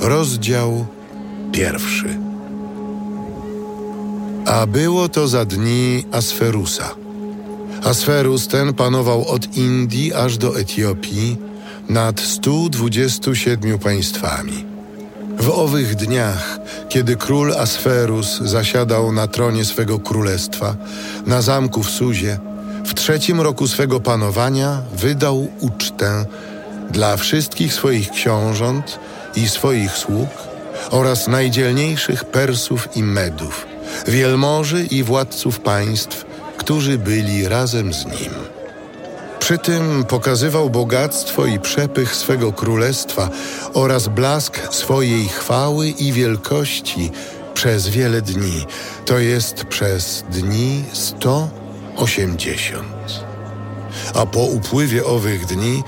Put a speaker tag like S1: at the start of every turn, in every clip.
S1: Rozdział pierwszy. A było to za dni Asferusa. Asferus ten panował od Indii aż do Etiopii nad 127 państwami. W owych dniach, kiedy król Asferus zasiadał na tronie swego królestwa, na zamku w Suzie, w trzecim roku swego panowania wydał ucztę dla wszystkich swoich książąt i swoich sług oraz najdzielniejszych Persów i Medów, wielmoży i władców państw, którzy byli razem z nim. Przy tym pokazywał bogactwo i przepych swego królestwa oraz blask swojej chwały i wielkości przez wiele dni, to jest przez dni 180. A po upływie owych dni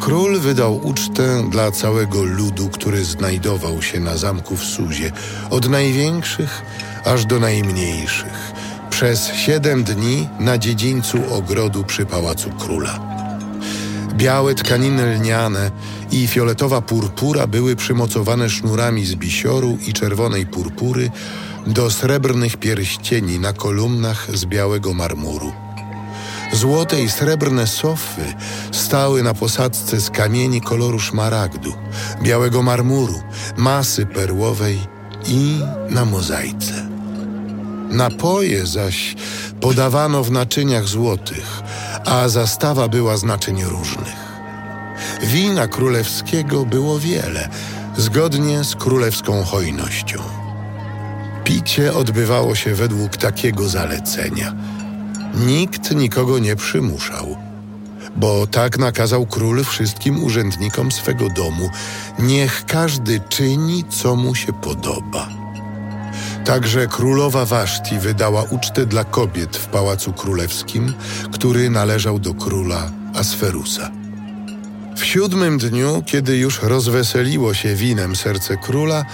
S1: król wydał ucztę dla całego ludu, który znajdował się na zamku w Suzie, od największych aż do najmniejszych przez siedem dni na dziedzińcu ogrodu przy pałacu króla. Białe tkaniny lniane i fioletowa purpura były przymocowane sznurami z bisioru i czerwonej purpury do srebrnych pierścieni na kolumnach z białego marmuru. Złote i srebrne sofy stały na posadzce z kamieni koloru szmaragdu, białego marmuru, masy perłowej i na mozaice. Napoje zaś podawano w naczyniach złotych, a zastawa była z naczyń różnych. Wina królewskiego było wiele, zgodnie z królewską hojnością. Picie odbywało się według takiego zalecenia. Nikt nikogo nie przymuszał, bo tak nakazał król wszystkim urzędnikom swego domu: niech każdy czyni, co mu się podoba. Także królowa Waszti wydała ucztę dla kobiet w pałacu królewskim, który należał do króla Asferusa. W siódmym dniu, kiedy już rozweseliło się winem serce króla,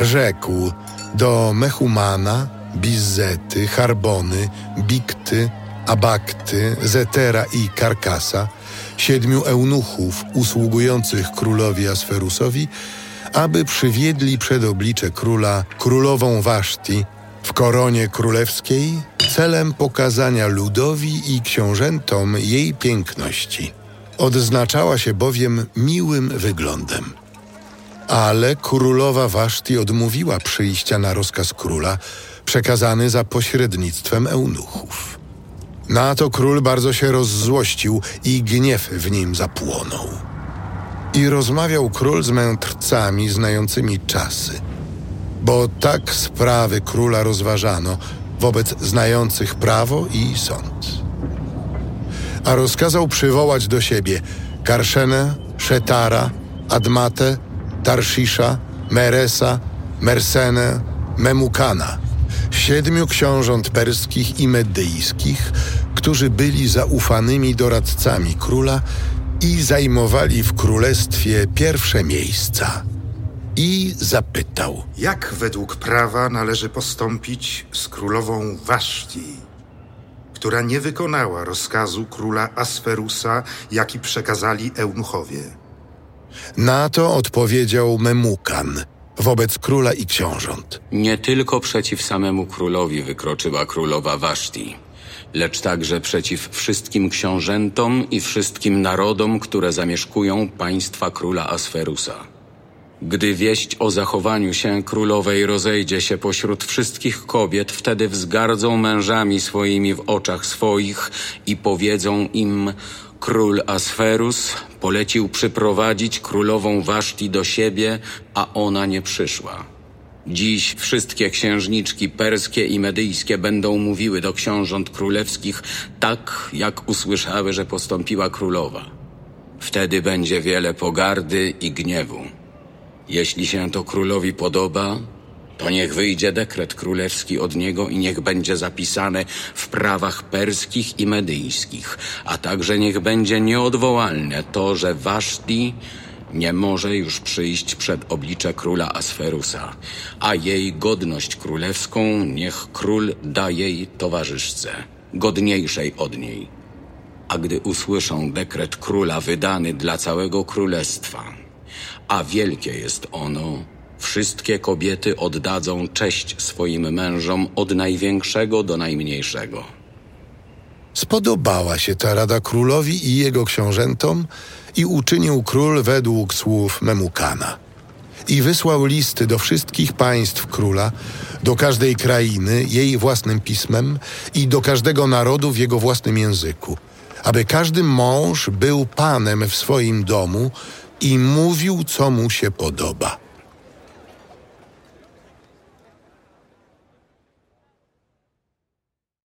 S1: rzekł do Mechumana, Bizzety, Harbony, Bikty, Abakty, Zetera i Karkasa, siedmiu eunuchów usługujących królowi Asferusowi, aby przywiedli przed oblicze króla królową Waszti w koronie królewskiej celem pokazania ludowi i książętom jej piękności. Odznaczała się bowiem miłym wyglądem. Ale królowa Waszti odmówiła przyjścia na rozkaz króla, przekazany za pośrednictwem eunuchów. Na to król bardzo się rozzłościł i gniew w nim zapłonął. I rozmawiał król z mędrcami znającymi czasy, bo tak sprawy króla rozważano wobec znających prawo i sąd. A rozkazał przywołać do siebie Karszenę, Szetara, Admatę, Tarszisza, Meresa, Mersenę, Memukana, siedmiu książąt perskich i medyjskich, którzy byli zaufanymi doradcami króla i zajmowali w królestwie pierwsze miejsca. I zapytał:
S2: Jak według prawa należy postąpić z królową Waszti, która nie wykonała rozkazu króla Asferusa, jaki przekazali eunuchowie?
S1: Na to odpowiedział Memukan wobec króla i książąt.
S3: Nie tylko przeciw samemu królowi wykroczyła królowa Waszti, lecz także przeciw wszystkim książętom i wszystkim narodom, które zamieszkują państwa króla Asferusa. Gdy wieść o zachowaniu się królowej rozejdzie się pośród wszystkich kobiet, wtedy wzgardzą mężami swoimi w oczach swoich i powiedzą im: Król Asferus polecił przyprowadzić królową Waszti do siebie, a ona nie przyszła. Dziś wszystkie księżniczki perskie i medyjskie będą mówiły do książąt królewskich tak, jak usłyszały, że postąpiła królowa. Wtedy będzie wiele pogardy i gniewu. Jeśli się to królowi podoba, to niech wyjdzie dekret królewski od niego i niech będzie zapisane w prawach perskich i medyjskich, a także niech będzie nieodwołalne to, że Waszti nie może już przyjść przed oblicze króla Asferusa, a jej godność królewską niech król da jej towarzyszce, godniejszej od niej. A gdy usłyszą dekret króla wydany dla całego królestwa, a wielkie jest ono, Wszystkie kobiety oddadzą cześć swoim mężom od największego do najmniejszego.
S1: Spodobała się ta rada królowi i jego książętom i uczynił król według słów Memukana. I wysłał listy do wszystkich państw króla, do każdej krainy jej własnym pismem i do każdego narodu w jego własnym języku, aby każdy mąż był panem w swoim domu i mówił, co mu się podoba.